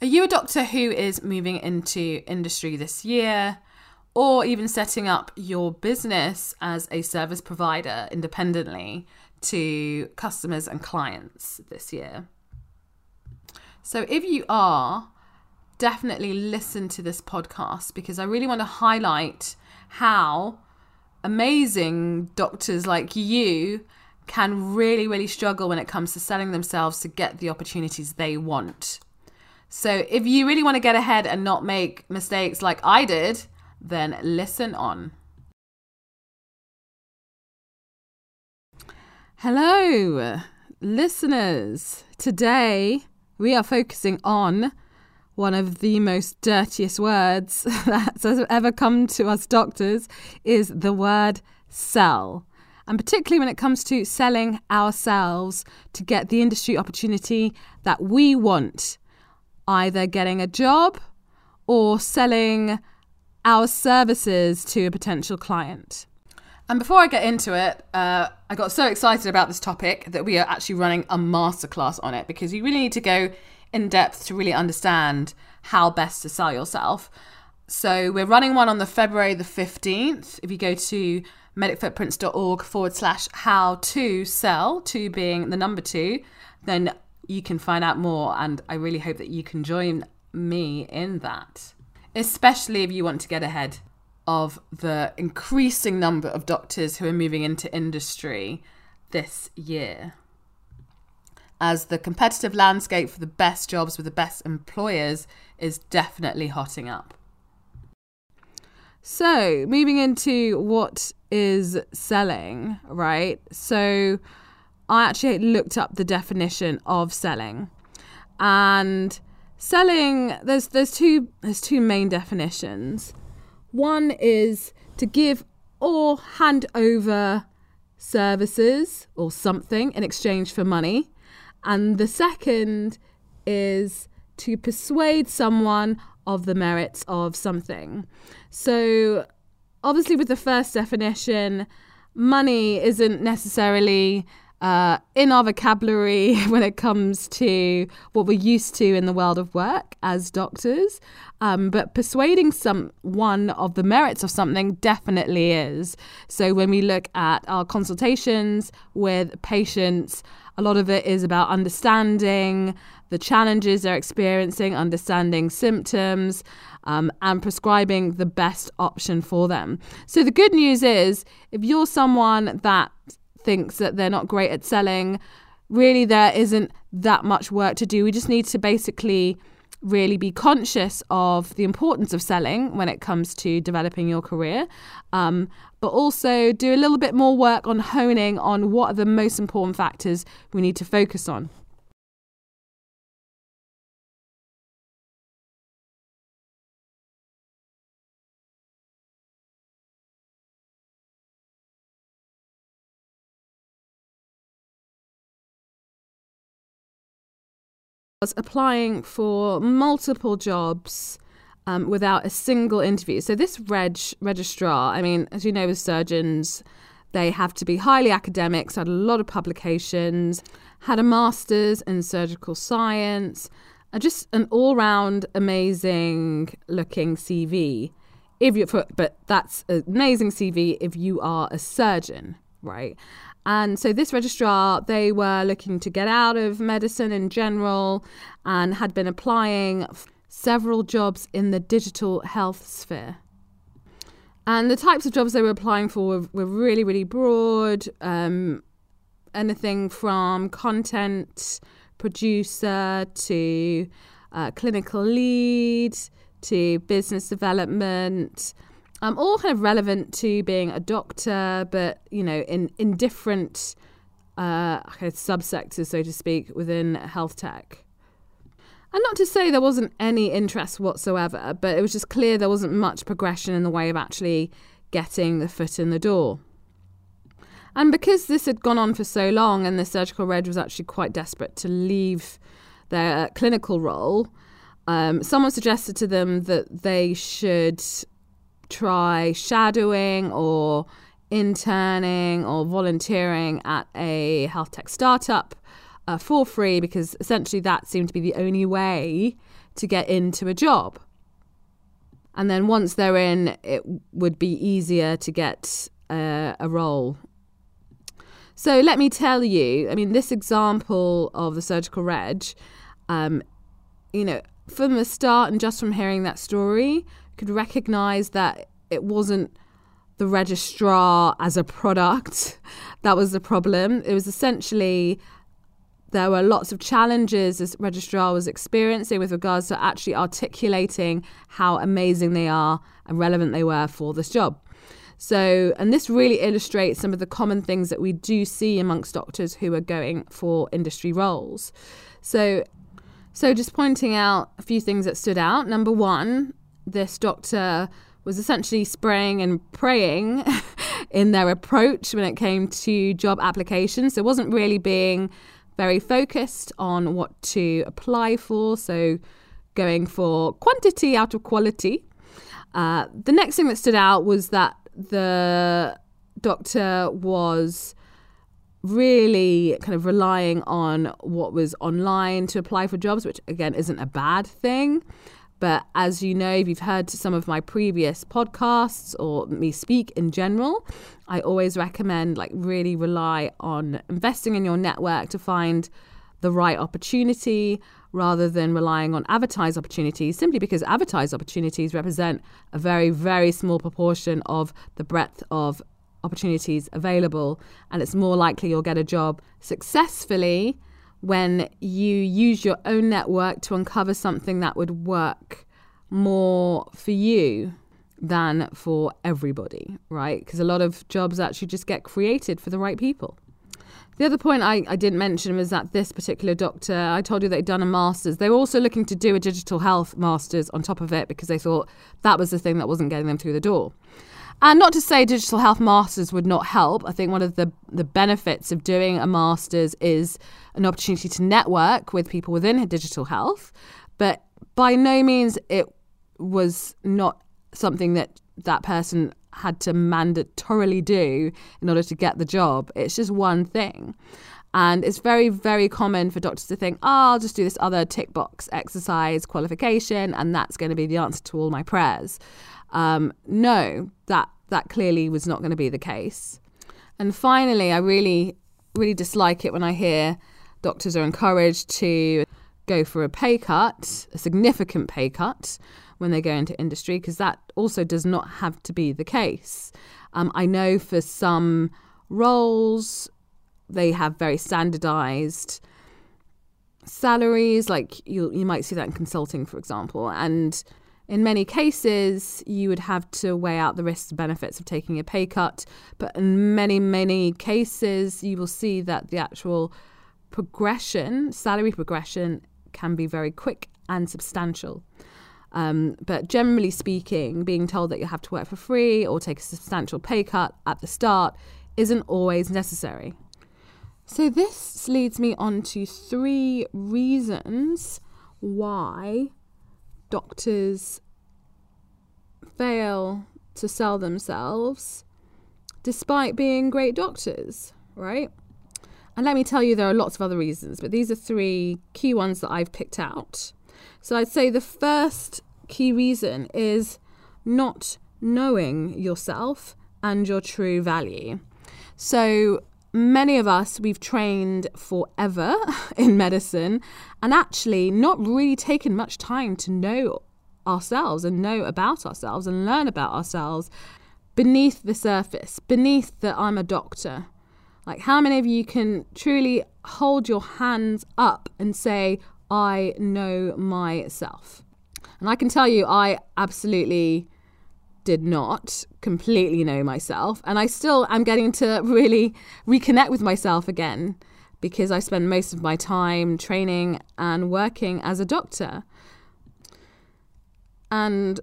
Are you a doctor who is moving into industry this year? Or even setting up your business as a service provider independently to customers and clients this year? So, if you are, definitely listen to this podcast because I really want to highlight how amazing doctors like you can really, really struggle when it comes to selling themselves to get the opportunities they want. So, if you really want to get ahead and not make mistakes like I did, then listen on. Hello, listeners. Today we are focusing on one of the most dirtiest words that has ever come to us doctors is the word sell. And particularly when it comes to selling ourselves to get the industry opportunity that we want, either getting a job or selling our services to a potential client. And before I get into it, uh, I got so excited about this topic that we are actually running a masterclass on it because you really need to go in depth to really understand how best to sell yourself. So we're running one on the February the 15th. If you go to medicfootprints.org forward slash how to sell, two being the number two, then you can find out more. And I really hope that you can join me in that, especially if you want to get ahead of the increasing number of doctors who are moving into industry this year. As the competitive landscape for the best jobs with the best employers is definitely hotting up. So, moving into what is selling, right? So, I actually looked up the definition of selling. And selling there's there's two there's two main definitions. One is to give or hand over services or something in exchange for money. And the second is to persuade someone of the merits of something. So, obviously, with the first definition, money isn't necessarily uh, in our vocabulary when it comes to what we're used to in the world of work as doctors. Um, but persuading someone of the merits of something definitely is. So when we look at our consultations with patients, a lot of it is about understanding the challenges they're experiencing, understanding symptoms, um, and prescribing the best option for them. So the good news is if you're someone that thinks that they're not great at selling, really there isn't that much work to do. We just need to basically really be conscious of the importance of selling when it comes to developing your career, um, but also do a little bit more work on honing on what are the most important factors we need to focus on. Was applying for multiple jobs um, without a single interview. So this reg registrar, I mean, as you know, with surgeons, they have to be highly academic, so had a lot of publications, had a master's in surgical science, just an all-round amazing looking CV. If you but that's an amazing CV if you are a surgeon, right? And so, this registrar, they were looking to get out of medicine in general and had been applying several jobs in the digital health sphere. And the types of jobs they were applying for were, were really, really broad. Um, anything from content producer to uh, clinical lead to business development um, all kind of relevant to being a doctor, but you know, in in different uh, kind of subsectors, so to speak, within health tech. And not to say there wasn't any interest whatsoever, but it was just clear there wasn't much progression in the way of actually getting the foot in the door. And because this had gone on for so long and the surgical reg was actually quite desperate to leave their clinical role, um, someone suggested to them that they should try shadowing or interning or volunteering at a health tech startup uh, for free because essentially that seemed to be the only way to get into a job. And then once they're in, it would be easier to get uh, a role. So let me tell you, I mean, this example of the surgical reg, um, you know, from the start and just from hearing that story, could recognize that it wasn't the registrar as a product that was the problem. It was essentially there were lots of challenges this registrar was experiencing with regards to actually articulating how amazing they are and relevant they were for this job. So, and this really illustrates some of the common things that we do see amongst doctors who are going for industry roles. So, so just pointing out a few things that stood out. Number one, this doctor was essentially spraying and praying in their approach when it came to job applications. So, it wasn't really being very focused on what to apply for. So, going for quantity out of quality. Uh, the next thing that stood out was that the doctor was really kind of relying on what was online to apply for jobs, which again isn't a bad thing. But as you know, if you've heard some of my previous podcasts or me speak in general, I always recommend like really rely on investing in your network to find the right opportunity rather than relying on advertised opportunities simply because advertised opportunities represent a very very small proportion of the breadth of opportunities available. And it's more likely you'll get a job successfully when you use your own network to uncover something that would work more for you than for everybody, right? Because a lot of jobs actually just get created for the right people. The other point I, I didn't mention was that this particular doctor, I told you they'd done a master's. They were also looking to do a digital health master's on top of it because they thought that was the thing that wasn't getting them through the door. And not to say digital health masters would not help. I think one of the, the benefits of doing a master's is an opportunity to network with people within digital health. But by no means it was not something that that person had to mandatorily do in order to get the job. It's just one thing. And it's very, very common for doctors to think, oh, I'll just do this other tick box exercise qualification, and that's going to be the answer to all my prayers. Um, no, that that clearly was not going to be the case. And finally, I really, really dislike it when I hear doctors are encouraged to go for a pay cut, a significant pay cut, when they go into industry, because that also does not have to be the case. Um, I know for some roles, they have very standardized salaries, like you you might see that in consulting, for example, and in many cases, you would have to weigh out the risks and benefits of taking a pay cut. But in many, many cases, you will see that the actual progression, salary progression, can be very quick and substantial. Um, but generally speaking, being told that you have to work for free or take a substantial pay cut at the start isn't always necessary. So, this leads me on to three reasons why doctors fail to sell themselves despite being great doctors, right? And let me tell you, there are lots of other reasons, but these are three key ones that I've picked out. So I'd say the first key reason is not knowing yourself and your true value. So many of us, we've trained forever in medicine and actually not really taken much time to know ourselves and know about ourselves and learn about ourselves beneath the surface, beneath the I'm a doctor. Like, how many of you can truly hold your hands up and say, I know myself? And I can tell you, I absolutely did not completely know myself. And I still am getting to really reconnect with myself again because I spend most of my time training and working as a doctor. And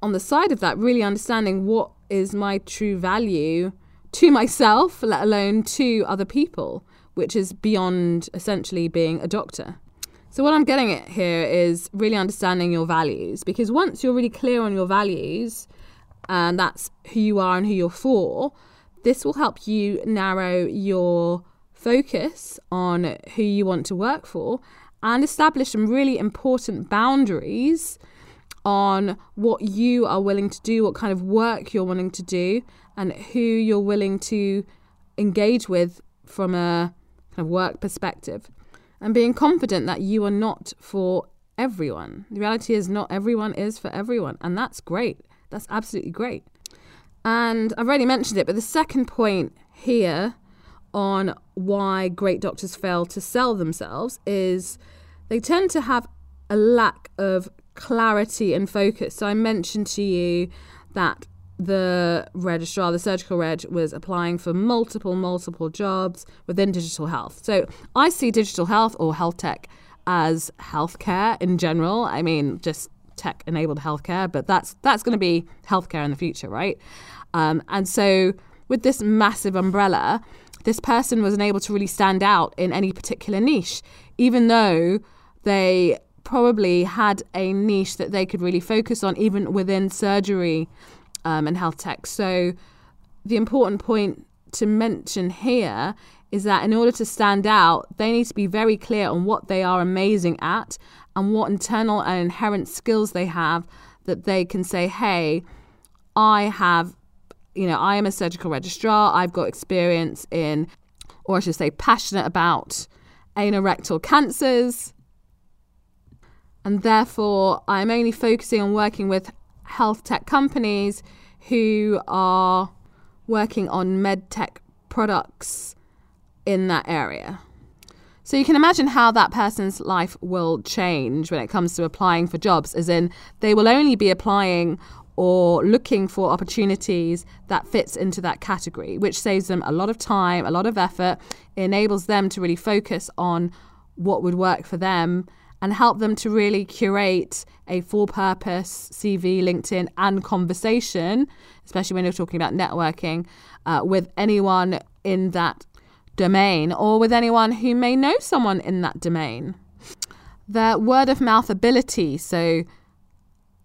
on the side of that, really understanding what is my true value to myself, let alone to other people, which is beyond essentially being a doctor. So, what I'm getting at here is really understanding your values because once you're really clear on your values, and that's who you are and who you're for, this will help you narrow your focus on who you want to work for and establish some really important boundaries on what you are willing to do, what kind of work you're wanting to do, and who you're willing to engage with from a kind of work perspective. And being confident that you are not for everyone. The reality is, not everyone is for everyone, and that's great. That's absolutely great. And I've already mentioned it, but the second point here on why great doctors fail to sell themselves is they tend to have a lack of clarity and focus. So I mentioned to you that the registrar, the surgical reg, was applying for multiple, multiple jobs within digital health. So I see digital health or health tech as healthcare in general. I mean, just tech enabled healthcare, but that's that's going to be healthcare in the future, right? Um, and so with this massive umbrella, this person wasn't able to really stand out in any particular niche, even though they probably had a niche that they could really focus on, even within surgery um, and health tech. So, the important point to mention here is that in order to stand out, they need to be very clear on what they are amazing at and what internal and inherent skills they have that they can say, hey, I have, you know, I am a surgical registrar, I've got experience in, or I should say, passionate about anorectal cancers. And therefore, I'm only focusing on working with health tech companies who are working on med tech products in that area. So you can imagine how that person's life will change when it comes to applying for jobs, as in they will only be applying or looking for opportunities that fits into that category, which saves them a lot of time, a lot of effort, enables them to really focus on what would work for them and help them to really curate a full purpose CV, LinkedIn, and conversation, especially when you're talking about networking uh, with anyone in that domain or with anyone who may know someone in that domain. Their word of mouth ability. So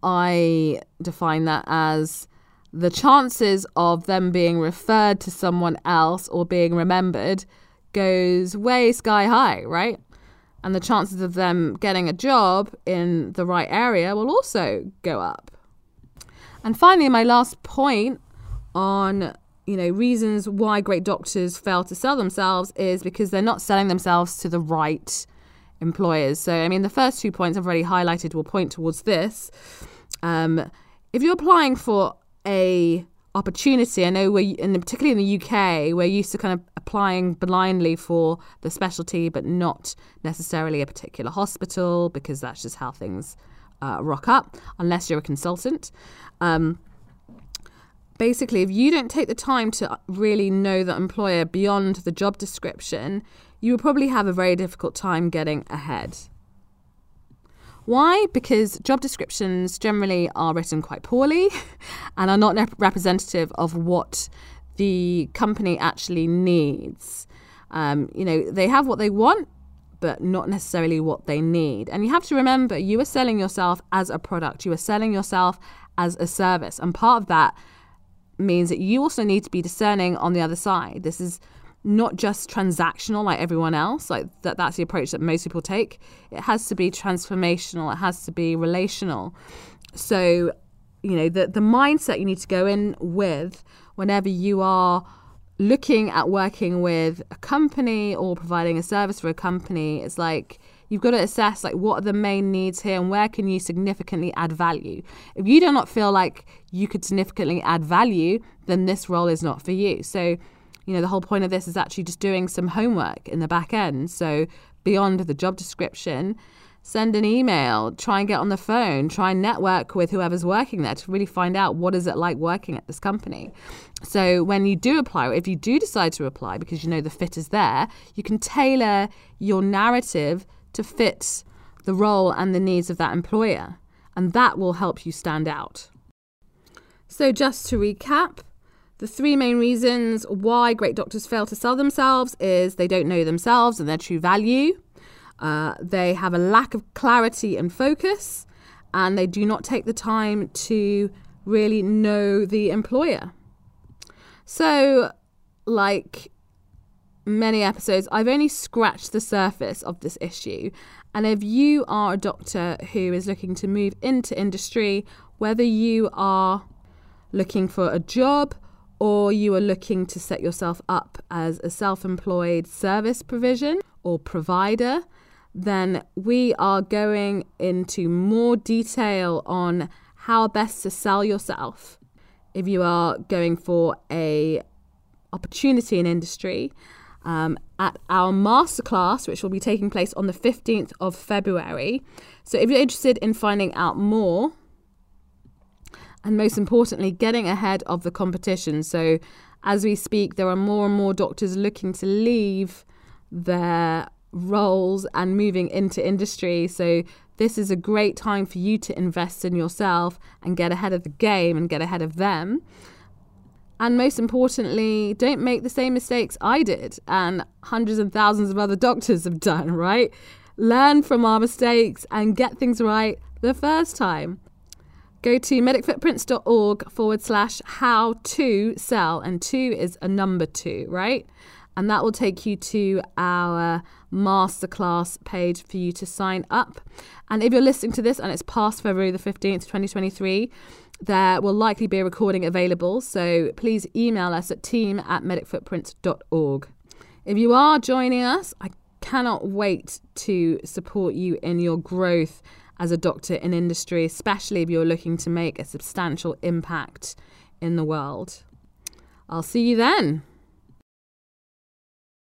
I define that as the chances of them being referred to someone else or being remembered goes way sky high, right? and the chances of them getting a job in the right area will also go up. And finally, my last point on you know reasons why great doctors fail to sell themselves is because they're not selling themselves to the right employers. So I mean, the first two points I've already highlighted will point towards this. Um, if you're applying for a opportunity. I know we're, and particularly in the UK, we're used to kind of applying blindly for the specialty, but not necessarily a particular hospital because that's just how things uh, rock up, unless you're a consultant. Um, basically, if you don't take the time to really know the employer beyond the job description, you will probably have a very difficult time getting ahead. Why? Because job descriptions generally are written quite poorly and are not representative of what the company actually needs. Um, you know, they have what they want, but not necessarily what they need. And you have to remember, you are selling yourself as a product, you are selling yourself as a service. And part of that means that you also need to be discerning on the other side. This is not just transactional like everyone else like that that's the approach that most people take. It has to be transformational. It has to be relational. So you know the the mindset you need to go in with whenever you are looking at working with a company or providing a service for a company is like you've got to assess like what are the main needs here and where can you significantly add value if you do not feel like you could significantly add value then this role is not for you so you know, the whole point of this is actually just doing some homework in the back end. So beyond the job description, send an email, try and get on the phone, try and network with whoever's working there to really find out what is it like working at this company. So when you do apply, if you do decide to apply because you know the fit is there, you can tailor your narrative to fit the role and the needs of that employer. And that will help you stand out. So just to recap, the three main reasons why great doctors fail to sell themselves is they don't know themselves and their true value. Uh, they have a lack of clarity and focus, and they do not take the time to really know the employer. So, like many episodes, I've only scratched the surface of this issue. And if you are a doctor who is looking to move into industry, whether you are looking for a job or you are looking to set yourself up as a self employed service provision or provider, then we are going into more detail on how best to sell yourself if you are going for a opportunity in industry um, at our masterclass, which will be taking place on the 15th of February. So if you're interested in finding out more, and most importantly, getting ahead of the competition. So, as we speak, there are more and more doctors looking to leave their roles and moving into industry. So, this is a great time for you to invest in yourself and get ahead of the game and get ahead of them. And most importantly, don't make the same mistakes I did and hundreds and thousands of other doctors have done, right? Learn from our mistakes and get things right the first time. Go to medicfootprints.org forward slash how to sell, and two is a number two, right? And that will take you to our masterclass page for you to sign up. And if you're listening to this and it's past February the 15th, 2023, there will likely be a recording available. So please email us at team at medicfootprints.org. If you are joining us, I cannot wait to support you in your growth as a doctor in industry, especially if you're looking to make a substantial impact in the world. I'll see you then.